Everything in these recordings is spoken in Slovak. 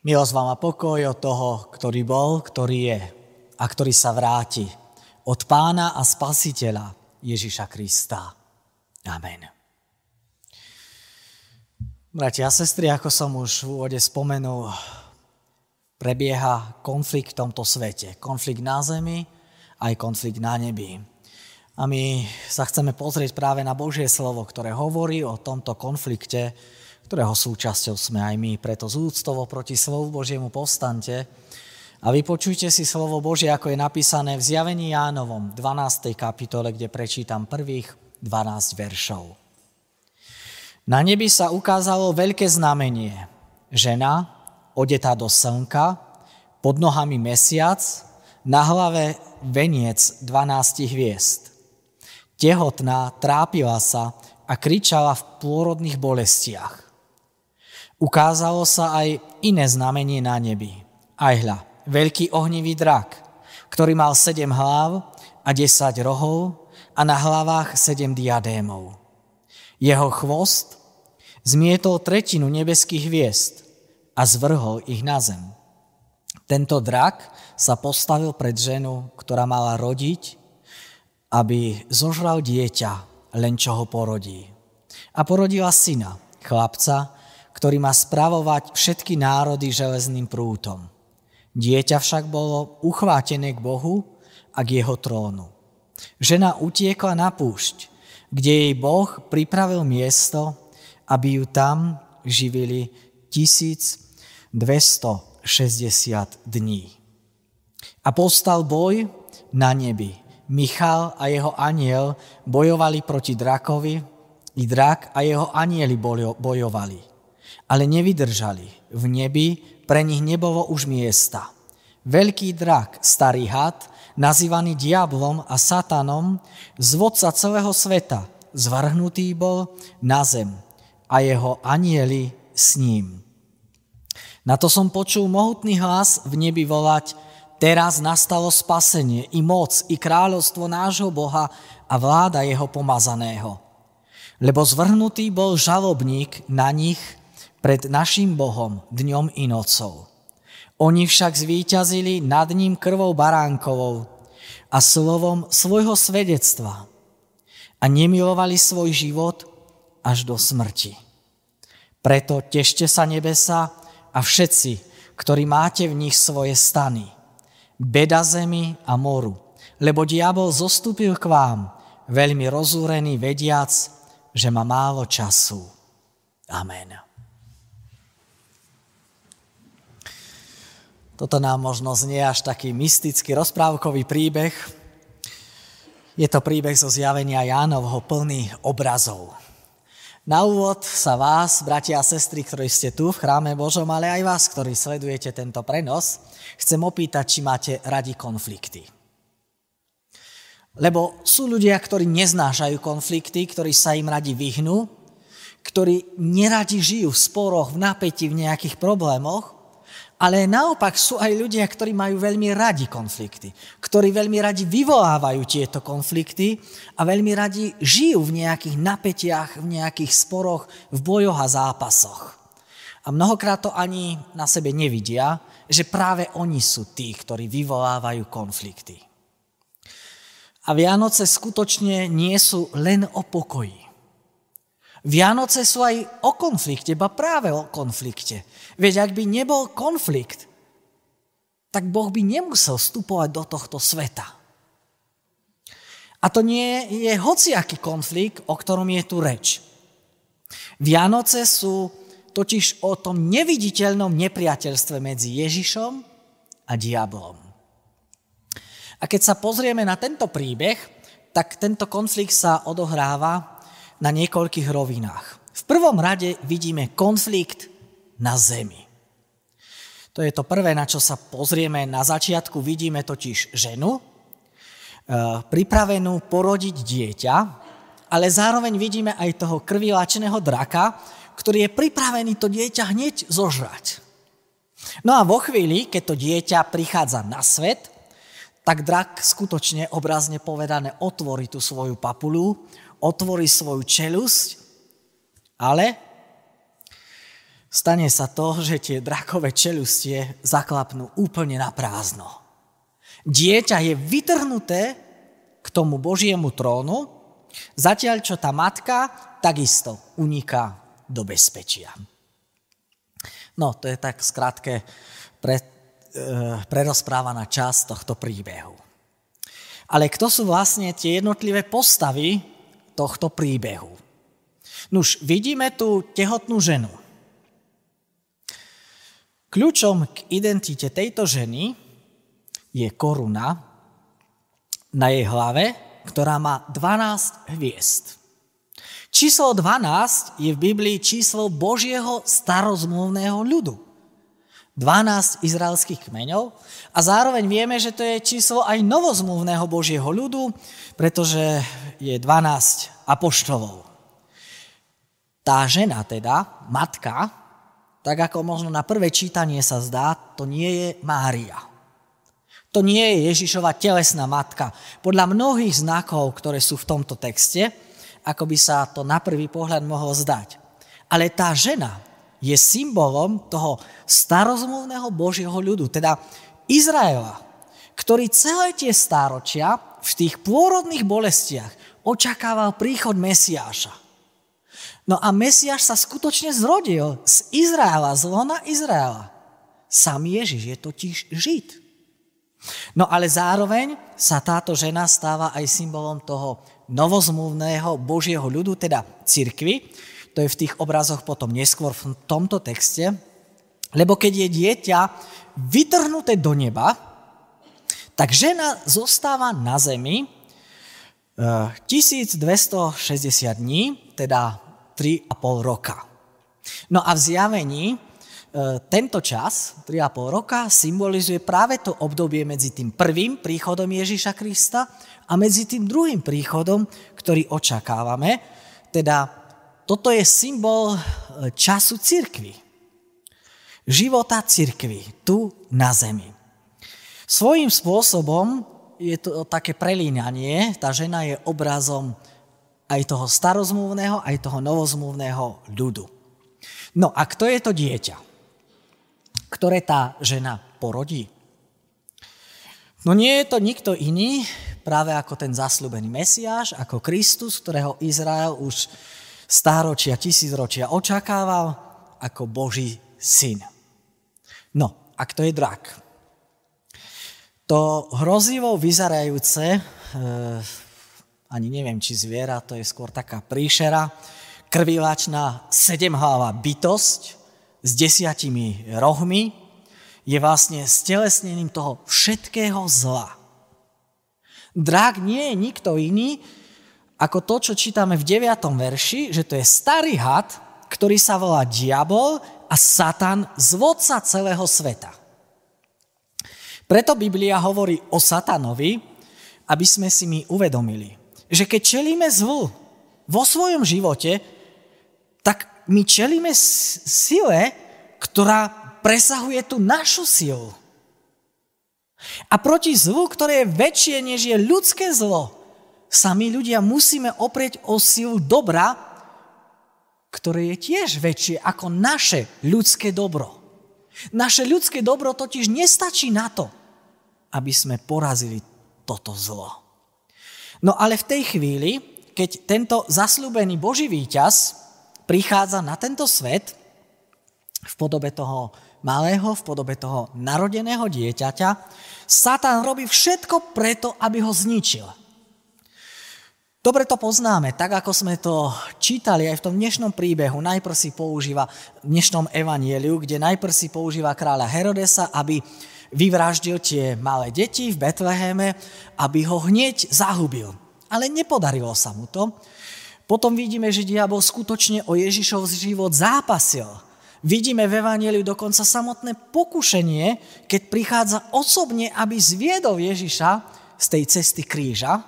Milosť vám a pokoj od toho, ktorý bol, ktorý je a ktorý sa vráti. Od pána a spasiteľa Ježiša Krista. Amen. Bratia a sestry, ako som už v úvode spomenul, prebieha konflikt v tomto svete. Konflikt na zemi, aj konflikt na nebi. A my sa chceme pozrieť práve na Božie slovo, ktoré hovorí o tomto konflikte, ktorého súčasťou sme aj my. Preto z úctovo proti slovu Božiemu povstante a vypočujte si slovo Božie, ako je napísané v zjavení Jánovom, 12. kapitole, kde prečítam prvých 12 veršov. Na nebi sa ukázalo veľké znamenie. Žena, odetá do slnka, pod nohami mesiac, na hlave veniec 12 hviezd. Tehotná trápila sa a kričala v plôrodných bolestiach. Ukázalo sa aj iné znamenie na nebi. Aj hľa, veľký ohnivý drak, ktorý mal sedem hlav a desať rohov a na hlavách sedem diadémov. Jeho chvost zmietol tretinu nebeských hviezd a zvrhol ich na zem. Tento drak sa postavil pred ženu, ktorá mala rodiť, aby zožral dieťa, len čo ho porodí. A porodila syna, chlapca, ktorý má spravovať všetky národy železným prútom. Dieťa však bolo uchvátené k Bohu a k jeho trónu. Žena utiekla na púšť, kde jej Boh pripravil miesto, aby ju tam živili 1260 dní. A postal boj na nebi. Michal a jeho aniel bojovali proti drakovi, i drak a jeho anieli bojovali ale nevydržali. V nebi pre nich nebolo už miesta. Veľký drak, starý had, nazývaný diablom a satanom, zvodca celého sveta, zvrhnutý bol na zem a jeho anieli s ním. Na to som počul mohutný hlas v nebi volať, teraz nastalo spasenie, i moc, i kráľovstvo nášho Boha a vláda jeho pomazaného. Lebo zvrhnutý bol žalobník na nich, pred našim Bohom dňom i nocou. Oni však zvíťazili nad ním krvou baránkovou a slovom svojho svedectva a nemilovali svoj život až do smrti. Preto tešte sa nebesa a všetci, ktorí máte v nich svoje stany. Beda zemi a moru, lebo diabol zostúpil k vám, veľmi rozúrený, vediac, že má málo času. Amen. Toto nám možno znie až taký mystický rozprávkový príbeh. Je to príbeh zo zjavenia Jánovho plný obrazov. Na úvod sa vás, bratia a sestry, ktorí ste tu v chráme Božom, ale aj vás, ktorí sledujete tento prenos, chcem opýtať, či máte radi konflikty. Lebo sú ľudia, ktorí neznášajú konflikty, ktorí sa im radi vyhnú, ktorí neradi žijú v sporoch, v napätí, v nejakých problémoch ale naopak sú aj ľudia, ktorí majú veľmi radi konflikty, ktorí veľmi radi vyvolávajú tieto konflikty a veľmi radi žijú v nejakých napätiach, v nejakých sporoch, v bojoch a zápasoch. A mnohokrát to ani na sebe nevidia, že práve oni sú tí, ktorí vyvolávajú konflikty. A Vianoce skutočne nie sú len o pokoji. Vianoce sú aj o konflikte, ba práve o konflikte. Veď ak by nebol konflikt, tak Boh by nemusel vstupovať do tohto sveta. A to nie je hociaký konflikt, o ktorom je tu reč. Vianoce sú totiž o tom neviditeľnom nepriateľstve medzi Ježišom a diablom. A keď sa pozrieme na tento príbeh, tak tento konflikt sa odohráva na niekoľkých rovinách. V prvom rade vidíme konflikt na zemi. To je to prvé, na čo sa pozrieme. Na začiatku vidíme totiž ženu, e, pripravenú porodiť dieťa, ale zároveň vidíme aj toho krvilačeného draka, ktorý je pripravený to dieťa hneď zožrať. No a vo chvíli, keď to dieťa prichádza na svet, tak drak skutočne obrazne povedané otvorí tú svoju papulu, otvorí svoju čelusť, ale stane sa to, že tie drakové čelustie zaklapnú úplne na prázdno. Dieťa je vytrhnuté k tomu Božiemu trónu, zatiaľ čo tá matka takisto uniká do bezpečia. No, to je tak skrátke pre, e, prerozprávaná časť tohto príbehu. Ale kto sú vlastne tie jednotlivé postavy tohto príbehu? Nuž, vidíme tu tehotnú ženu. Kľúčom k identite tejto ženy je koruna na jej hlave, ktorá má 12 hviezd. Číslo 12 je v Biblii číslo Božieho starozmluvného ľudu. 12 izraelských kmeňov a zároveň vieme, že to je číslo aj novozmluvného Božieho ľudu, pretože je 12 apoštolov. Tá žena teda, matka, tak ako možno na prvé čítanie sa zdá, to nie je Mária. To nie je Ježišova telesná matka. Podľa mnohých znakov, ktoré sú v tomto texte, ako by sa to na prvý pohľad mohlo zdať. Ale tá žena je symbolom toho starozmluvného Božieho ľudu, teda Izraela, ktorý celé tie stáročia v tých pôrodných bolestiach očakával príchod Mesiáša. No a Mesiáš sa skutočne zrodil z Izraela, z lona Izraela. Sam Ježiš je totiž Žid. No ale zároveň sa táto žena stáva aj symbolom toho novozmluvného Božieho ľudu, teda cirkvy. To je v tých obrazoch potom neskôr v tomto texte. Lebo keď je dieťa vytrhnuté do neba, tak žena zostáva na zemi 1260 eh, dní, teda 3,5 roka. No a v zjavení eh, tento čas, 3,5 roka, symbolizuje práve to obdobie medzi tým prvým príchodom Ježíša Krista a medzi tým druhým príchodom, ktorý očakávame, teda toto je symbol e, času cirkvy. Života cirkvy tu na zemi. Svojím spôsobom je to také prelínanie, tá žena je obrazom aj toho starozmúvneho, aj toho novozmúvneho ľudu. No a kto je to dieťa, ktoré tá žena porodí? No nie je to nikto iný, práve ako ten zasľúbený Mesiáš, ako Kristus, ktorého Izrael už stáročia, tisícročia očakával ako Boží syn. No, a kto je drak? To hrozivo vyzerajúce, e, ani neviem, či zviera, to je skôr taká príšera, krvilačná sedemhlava bytosť s desiatimi rohmi, je vlastne stelesnením toho všetkého zla. Drak nie je nikto iný ako to, čo čítame v 9. verši, že to je starý had, ktorý sa volá diabol a satan, zvodca celého sveta. Preto Biblia hovorí o satanovi, aby sme si my uvedomili, že keď čelíme zlu vo svojom živote, tak my čelíme sile, ktorá presahuje tú našu silu. A proti zlu, ktoré je väčšie, než je ľudské zlo, sa my ľudia musíme oprieť o silu dobra, ktoré je tiež väčšie ako naše ľudské dobro. Naše ľudské dobro totiž nestačí na to, aby sme porazili toto zlo. No ale v tej chvíli, keď tento zaslúbený Boží víťaz prichádza na tento svet v podobe toho malého, v podobe toho narodeného dieťaťa, Satan robí všetko preto, aby ho zničil. Dobre to poznáme, tak ako sme to čítali aj v tom dnešnom príbehu. Najprv si používa v dnešnom evanieliu, kde najprv si používa kráľa Herodesa, aby vyvraždil tie malé deti v Betleheme, aby ho hneď zahubil. Ale nepodarilo sa mu to. Potom vidíme, že diabol skutočne o Ježišov život zápasil Vidíme v Evangeliu dokonca samotné pokušenie, keď prichádza osobne, aby zviedol Ježiša z tej cesty kríža,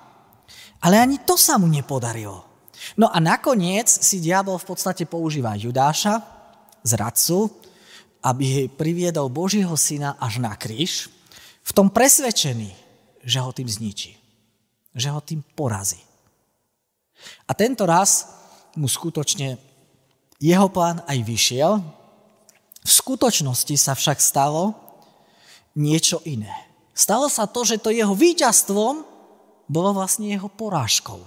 ale ani to sa mu nepodarilo. No a nakoniec si diabol v podstate používa Judáša, zradcu, aby priviedol Božieho syna až na kríž, v tom presvedčený, že ho tým zničí, že ho tým porazí. A tento raz mu skutočne jeho plán aj vyšiel, V skutočnosti sa však stalo niečo iné. Stalo sa to, že to jeho víťazstvom bolo vlastne jeho porážkou.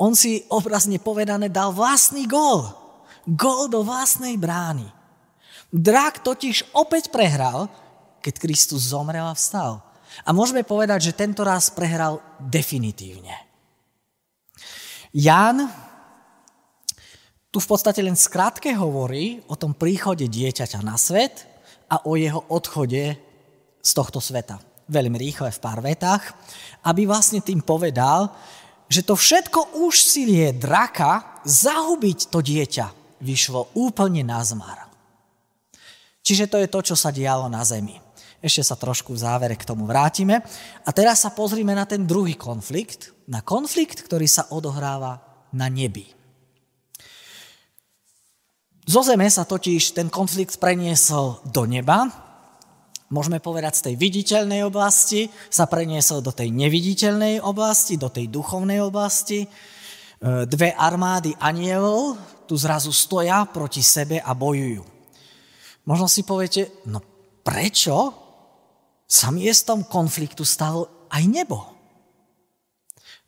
On si obrazne povedané dal vlastný gól. Gól do vlastnej brány. Drak totiž opäť prehral, keď Kristus zomrel a vstal. A môžeme povedať, že tento raz prehral definitívne. Ján tu v podstate len skrátke hovorí o tom príchode dieťaťa na svet a o jeho odchode z tohto sveta. Veľmi rýchle v pár vetách, aby vlastne tým povedal, že to všetko úsilie draka zahubiť to dieťa vyšlo úplne na zmar. Čiže to je to, čo sa dialo na zemi. Ešte sa trošku v závere k tomu vrátime. A teraz sa pozrime na ten druhý konflikt, na konflikt, ktorý sa odohráva na nebi. Zo zeme sa totiž ten konflikt preniesol do neba, môžeme povedať z tej viditeľnej oblasti, sa preniesol do tej neviditeľnej oblasti, do tej duchovnej oblasti. Dve armády anielov tu zrazu stoja proti sebe a bojujú. Možno si poviete, no prečo sa miestom konfliktu stalo aj nebo?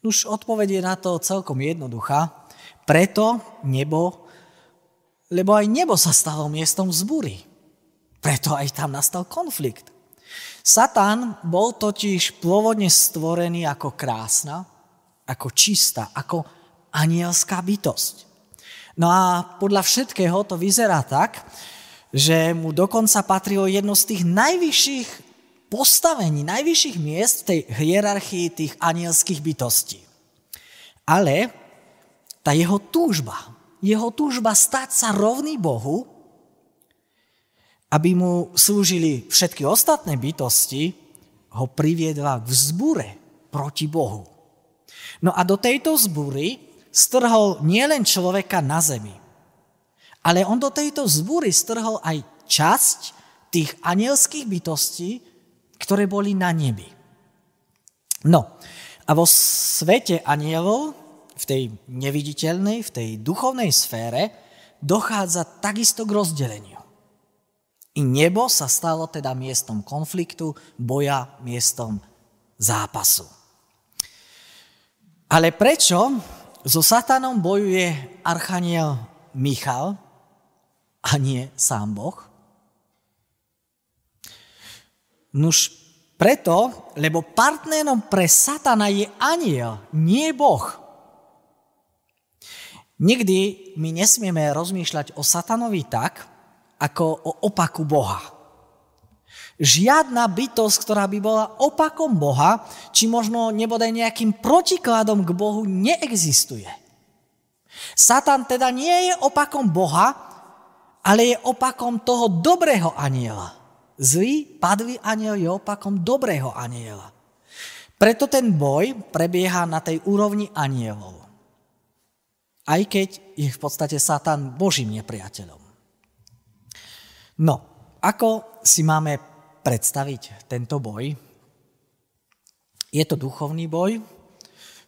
Už odpovedie na to celkom jednoduchá. Preto nebo, lebo aj nebo sa stalo miestom vzbúry. Preto aj tam nastal konflikt. Satan bol totiž pôvodne stvorený ako krásna, ako čistá, ako anielská bytosť. No a podľa všetkého to vyzerá tak, že mu dokonca patrilo jedno z tých najvyšších postavení, najvyšších miest v tej hierarchii tých anielských bytostí. Ale tá jeho túžba, jeho túžba stať sa rovný Bohu, aby mu slúžili všetky ostatné bytosti, ho priviedla k vzbure proti Bohu. No a do tejto vzbúry strhol nielen človeka na zemi, ale on do tejto vzbúry strhol aj časť tých anielských bytostí, ktoré boli na nebi. No, a vo svete anielov, v tej neviditeľnej, v tej duchovnej sfére, dochádza takisto k rozdeleniu. I nebo sa stalo teda miestom konfliktu, boja, miestom zápasu. Ale prečo so satanom bojuje archaniel Michal, a nie sám Boh? Nuž preto, lebo partnerom pre Satana je aniel, nie Boh. Nikdy my nesmieme rozmýšľať o Satanovi tak, ako o opaku Boha. Žiadna bytosť, ktorá by bola opakom Boha, či možno nebodaj nejakým protikladom k Bohu, neexistuje. Satan teda nie je opakom Boha, ale je opakom toho dobrého aniela. Zlý, padlý aniel je opakom dobrého aniela. Preto ten boj prebieha na tej úrovni anielov. Aj keď je v podstate Satan Božím nepriateľom. No, ako si máme predstaviť tento boj? Je to duchovný boj,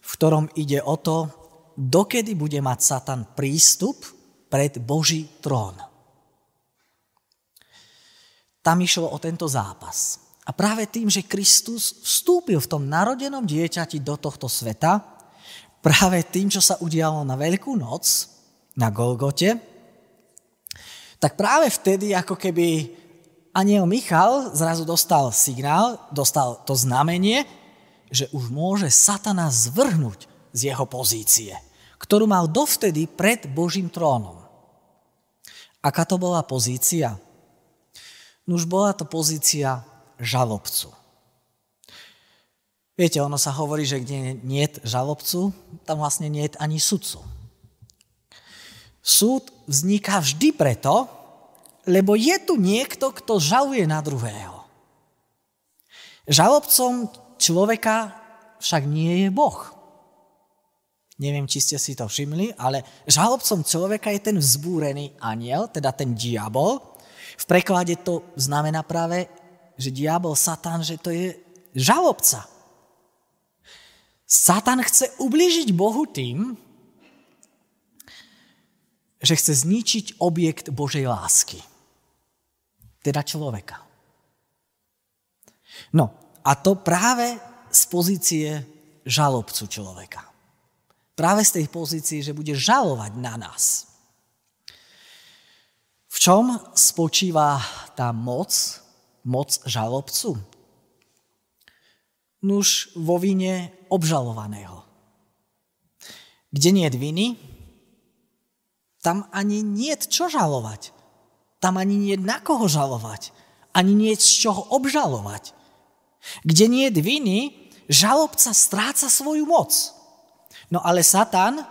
v ktorom ide o to, dokedy bude mať Satan prístup pred Boží trón. Tam išlo o tento zápas. A práve tým, že Kristus vstúpil v tom narodenom dieťati do tohto sveta, práve tým, čo sa udialo na Veľkú noc, na Golgote, tak práve vtedy, ako keby aniel Michal zrazu dostal signál, dostal to znamenie, že už môže satana zvrhnúť z jeho pozície, ktorú mal dovtedy pred Božím trónom. Aká to bola pozícia? Už bola to pozícia žalobcu. Viete, ono sa hovorí, že kde nie je žalobcu, tam vlastne nie je ani sudcu. Súd vzniká vždy preto, lebo je tu niekto, kto žaluje na druhého. Žalobcom človeka však nie je Boh. Neviem, či ste si to všimli, ale žalobcom človeka je ten vzbúrený aniel, teda ten diabol, v preklade to znamená práve, že diabol, Satan, že to je žalobca. Satan chce ublížiť Bohu tým, že chce zničiť objekt Božej lásky. Teda človeka. No a to práve z pozície žalobcu človeka. Práve z tej pozície, že bude žalovať na nás. V čom spočíva tá moc, moc žalobcu? Nuž vo vine obžalovaného. Kde nie je viny, tam ani nie je čo žalovať. Tam ani nie je na koho žalovať. Ani nie je z čoho obžalovať. Kde nie je viny, žalobca stráca svoju moc. No ale Satan,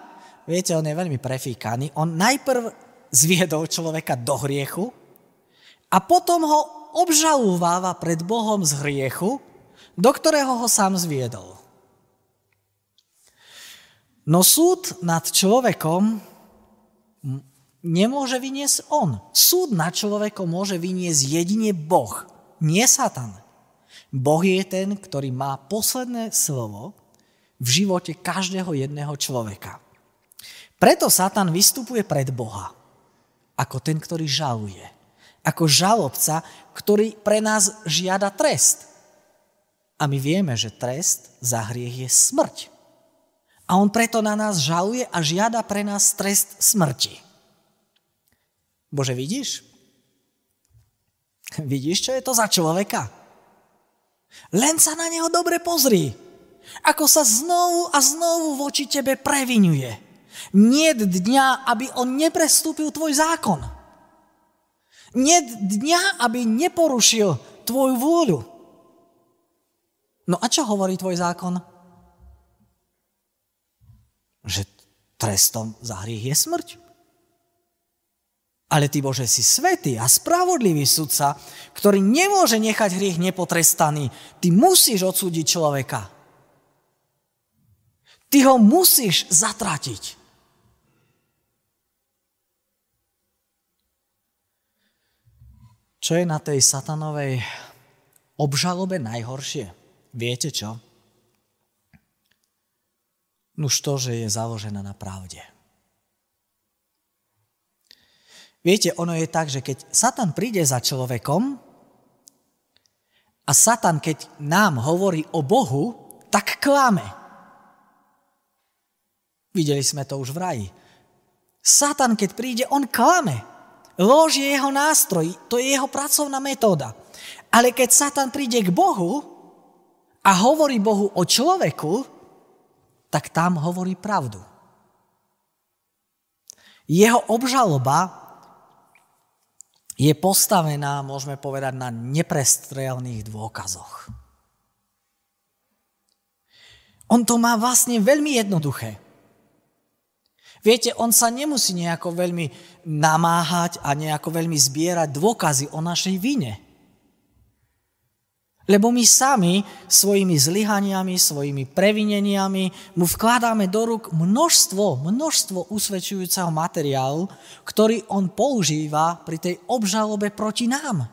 viete, on je veľmi prefíkaný, on najprv zviedol človeka do hriechu a potom ho obžalováva pred Bohom z hriechu, do ktorého ho sám zviedol. No súd nad človekom nemôže vyniesť on. Súd nad človekom môže vyniesť jedine Boh, nie Satan. Boh je ten, ktorý má posledné slovo v živote každého jedného človeka. Preto Satan vystupuje pred Boha ako ten, ktorý žaluje. Ako žalobca, ktorý pre nás žiada trest. A my vieme, že trest za hriech je smrť. A on preto na nás žaluje a žiada pre nás trest smrti. Bože, vidíš? Vidíš, čo je to za človeka? Len sa na neho dobre pozri. Ako sa znovu a znovu voči tebe previnuje. Nie dňa, aby on neprestúpil tvoj zákon. Nie dňa, aby neporušil tvoju vôľu. No a čo hovorí tvoj zákon? Že trestom za hriech je smrť. Ale ty, Bože, si svetý a spravodlivý sudca, ktorý nemôže nechať hriech nepotrestaný. Ty musíš odsúdiť človeka. Ty ho musíš zatratiť. Čo je na tej satanovej obžalobe najhoršie? Viete čo? Nuž to, že je založená na pravde. Viete, ono je tak, že keď Satan príde za človekom a Satan, keď nám hovorí o Bohu, tak klame. Videli sme to už v raji. Satan, keď príde, on klame. Lož je jeho nástroj, to je jeho pracovná metóda. Ale keď Satan príde k Bohu a hovorí Bohu o človeku, tak tam hovorí pravdu. Jeho obžaloba je postavená, môžeme povedať, na neprestrelných dôkazoch. On to má vlastne veľmi jednoduché. Viete, on sa nemusí nejako veľmi namáhať a nejako veľmi zbierať dôkazy o našej vine. Lebo my sami svojimi zlyhaniami, svojimi previneniami mu vkladáme do rúk množstvo, množstvo usvedčujúceho materiálu, ktorý on používa pri tej obžalobe proti nám.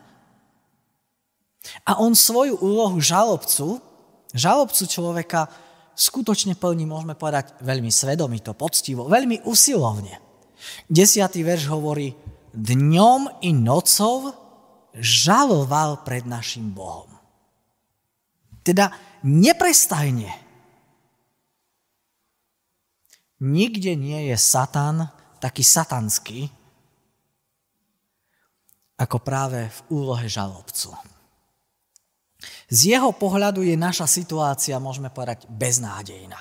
A on svoju úlohu žalobcu, žalobcu človeka, skutočne plní, môžeme povedať, veľmi svedomito, poctivo, veľmi usilovne. Desiatý verš hovorí, dňom i nocou žaloval pred našim Bohom. Teda neprestajne. Nikde nie je Satan taký satanský, ako práve v úlohe žalobcu. Z jeho pohľadu je naša situácia, môžeme povedať, beznádejná.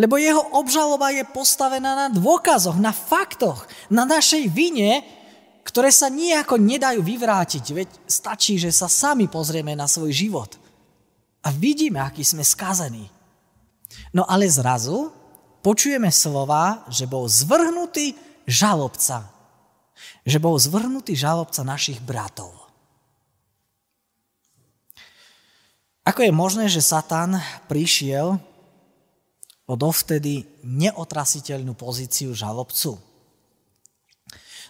Lebo jeho obžaloba je postavená na dôkazoch, na faktoch, na našej vine, ktoré sa nejako nedajú vyvrátiť. Veď stačí, že sa sami pozrieme na svoj život a vidíme, aký sme skazení. No ale zrazu počujeme slova, že bol zvrhnutý žalobca. Že bol zvrhnutý žalobca našich bratov. Ako je možné, že Satan prišiel o dovtedy neotrasiteľnú pozíciu žalobcu?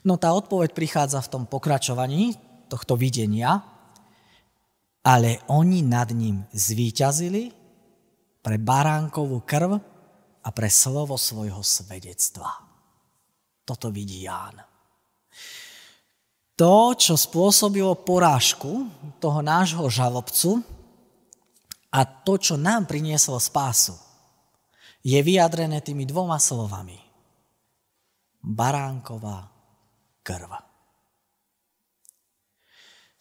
No tá odpoveď prichádza v tom pokračovaní tohto videnia, ale oni nad ním zvíťazili pre baránkovú krv a pre slovo svojho svedectva. Toto vidí Ján. To, čo spôsobilo porážku toho nášho žalobcu a to, čo nám prinieslo spásu, je vyjadrené tými dvoma slovami. Baránková krv.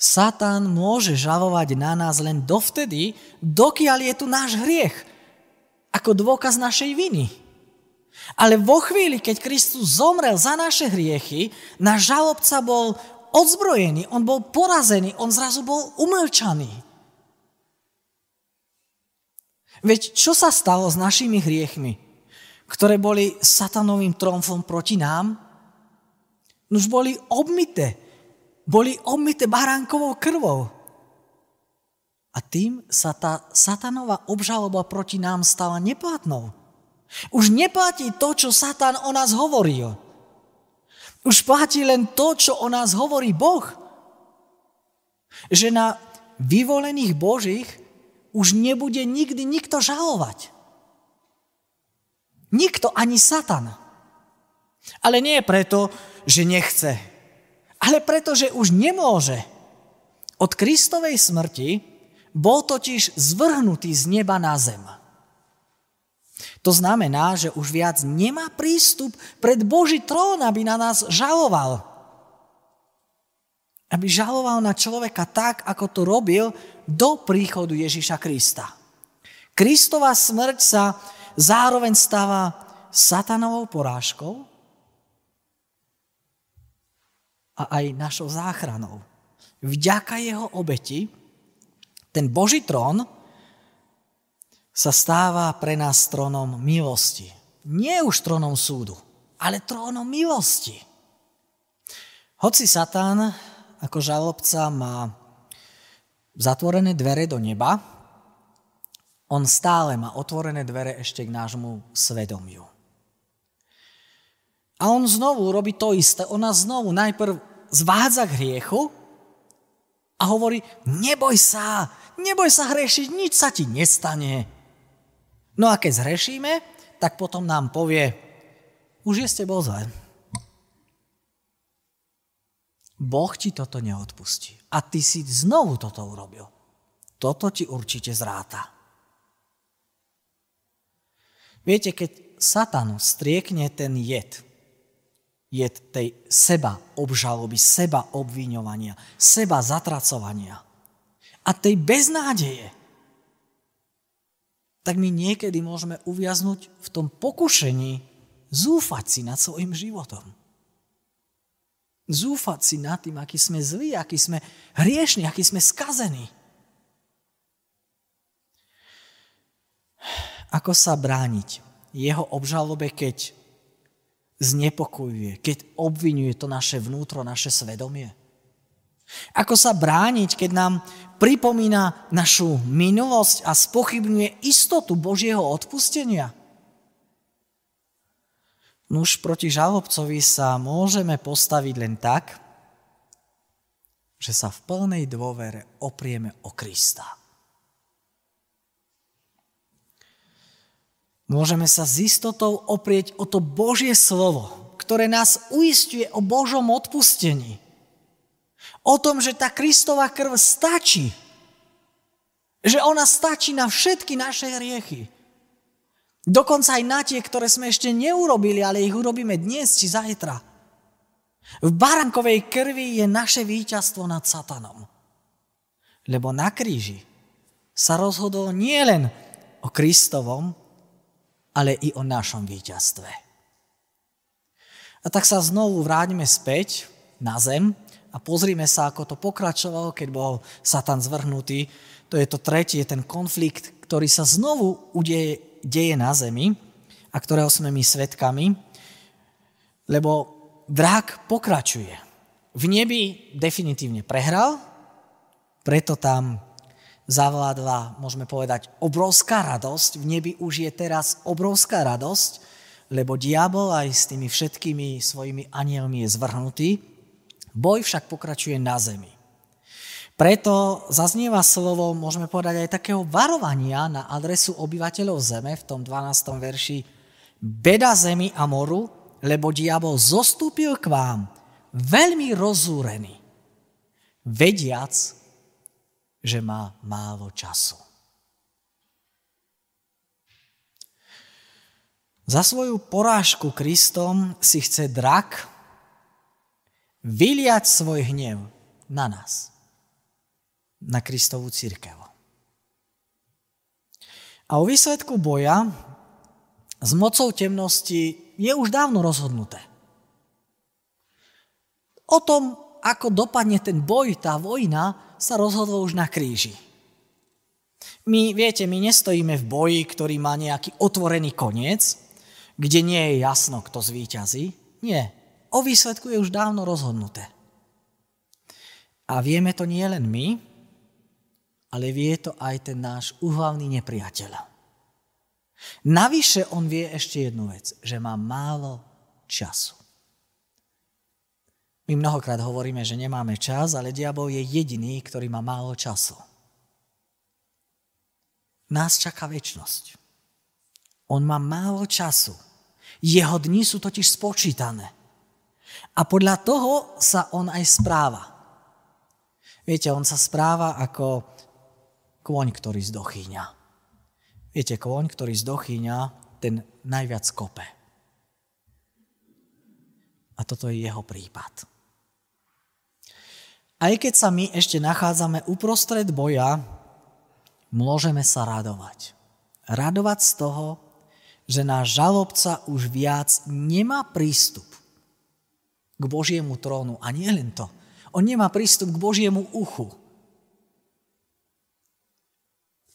Satan môže žalovať na nás len dovtedy, dokiaľ je tu náš hriech, ako dôkaz našej viny. Ale vo chvíli, keď Kristus zomrel za naše hriechy, náš žalobca bol odzbrojený, on bol porazený, on zrazu bol umlčaný. Veď čo sa stalo s našimi hriechmi, ktoré boli satanovým tromfom proti nám? Už boli obmité, boli obmité baránkovou krvou. A tým sa tá satanová obžaloba proti nám stala neplatnou. Už neplatí to, čo Satan o nás hovoril. Už platí len to, čo o nás hovorí Boh. Že na vyvolených Božích už nebude nikdy nikto žalovať. Nikto, ani Satan. Ale nie preto, že nechce, ale pretože už nemôže. Od Kristovej smrti bol totiž zvrhnutý z neba na zem. To znamená, že už viac nemá prístup pred Boží trón, aby na nás žaloval. Aby žaloval na človeka tak, ako to robil do príchodu Ježiša Krista. Kristova smrť sa zároveň stáva satanovou porážkou a aj našou záchranou. Vďaka jeho obeti ten Boží trón sa stáva pre nás trónom milosti. Nie už trónom súdu, ale trónom milosti. Hoci Satán ako žalobca má zatvorené dvere do neba, on stále má otvorené dvere ešte k nášmu svedomiu. A on znovu robí to isté. On nás znovu najprv zvádza k hriechu a hovorí, neboj sa, neboj sa hrešiť, nič sa ti nestane. No a keď zhrešíme, tak potom nám povie, už je s tebou zle. Boh ti toto neodpustí. A ty si znovu toto urobil. Toto ti určite zráta. Viete, keď Satan striekne ten jed, je tej seba obžaloby, seba obviňovania, seba zatracovania a tej beznádeje, tak my niekedy môžeme uviaznuť v tom pokušení zúfať si nad svojim životom. Zúfať si nad tým, aký sme zlí, aký sme hriešni, aký sme skazení. Ako sa brániť jeho obžalobe, keď znepokojuje, keď obvinuje to naše vnútro, naše svedomie? Ako sa brániť, keď nám pripomína našu minulosť a spochybňuje istotu Božieho odpustenia? Nuž proti žalobcovi sa môžeme postaviť len tak, že sa v plnej dôvere oprieme o Krista. Môžeme sa s istotou oprieť o to Božie slovo, ktoré nás uistuje o Božom odpustení. O tom, že tá Kristová krv stačí. Že ona stačí na všetky naše hriechy. Dokonca aj na tie, ktoré sme ešte neurobili, ale ich urobíme dnes či zajtra. V barankovej krvi je naše víťazstvo nad satanom. Lebo na kríži sa rozhodol nielen o Kristovom, ale i o našom víťazstve. A tak sa znovu vráťme späť na zem a pozrime sa, ako to pokračovalo, keď bol Satan zvrhnutý. To je to tretie, ten konflikt, ktorý sa znovu udeje, deje na zemi a ktorého sme my svetkami, lebo drak pokračuje. V nebi definitívne prehral, preto tam zavládla, môžeme povedať, obrovská radosť. V nebi už je teraz obrovská radosť, lebo diabol aj s tými všetkými svojimi anielmi je zvrhnutý. Boj však pokračuje na zemi. Preto zaznieva slovo, môžeme povedať, aj takého varovania na adresu obyvateľov zeme v tom 12. verši. Beda zemi a moru, lebo diabol zostúpil k vám veľmi rozúrený, vediac, že má málo času. Za svoju porážku Kristom si chce drak vyliať svoj hnev na nás, na Kristovú církev. A o výsledku boja s mocou temnosti je už dávno rozhodnuté. O tom, ako dopadne ten boj, tá vojna, sa rozhodlo už na kríži. My, viete, my nestojíme v boji, ktorý má nejaký otvorený koniec, kde nie je jasno, kto zvíťazí. Nie. O výsledku je už dávno rozhodnuté. A vieme to nie len my, ale vie to aj ten náš uhlavný nepriateľ. Navyše on vie ešte jednu vec, že má málo času. My mnohokrát hovoríme, že nemáme čas, ale diabol je jediný, ktorý má málo času. Nás čaká väčnosť. On má málo času. Jeho dni sú totiž spočítané. A podľa toho sa on aj správa. Viete, on sa správa ako kôň, ktorý zdochýňa. Viete, kôň, ktorý zdochýňa, ten najviac kope. A toto je jeho prípad. Aj keď sa my ešte nachádzame uprostred boja, môžeme sa radovať. Radovať z toho, že náš žalobca už viac nemá prístup k Božiemu trónu. A nie len to. On nemá prístup k Božiemu uchu.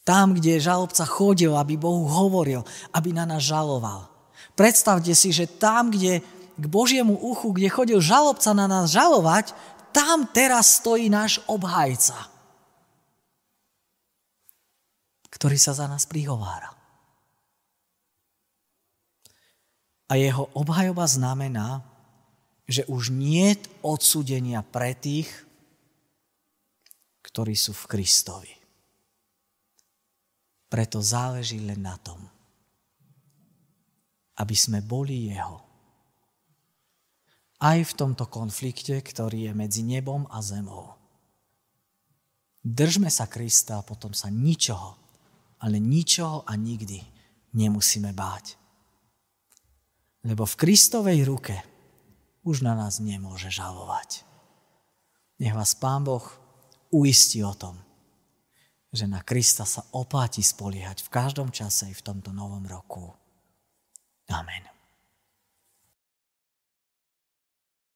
Tam, kde žalobca chodil, aby Bohu hovoril, aby na nás žaloval. Predstavte si, že tam, kde k Božiemu uchu, kde chodil žalobca na nás žalovať, tam teraz stojí náš obhajca, ktorý sa za nás prihovára. A jeho obhajoba znamená, že už nie odsudenia pre tých, ktorí sú v Kristovi. Preto záleží len na tom, aby sme boli Jeho. Aj v tomto konflikte, ktorý je medzi nebom a zemou. Držme sa Krista a potom sa ničoho, ale ničoho a nikdy nemusíme báť. Lebo v Kristovej ruke už na nás nemôže žalovať. Nech vás Pán Boh uistí o tom, že na Krista sa oplatí spoliehať v každom čase i v tomto novom roku. Amen.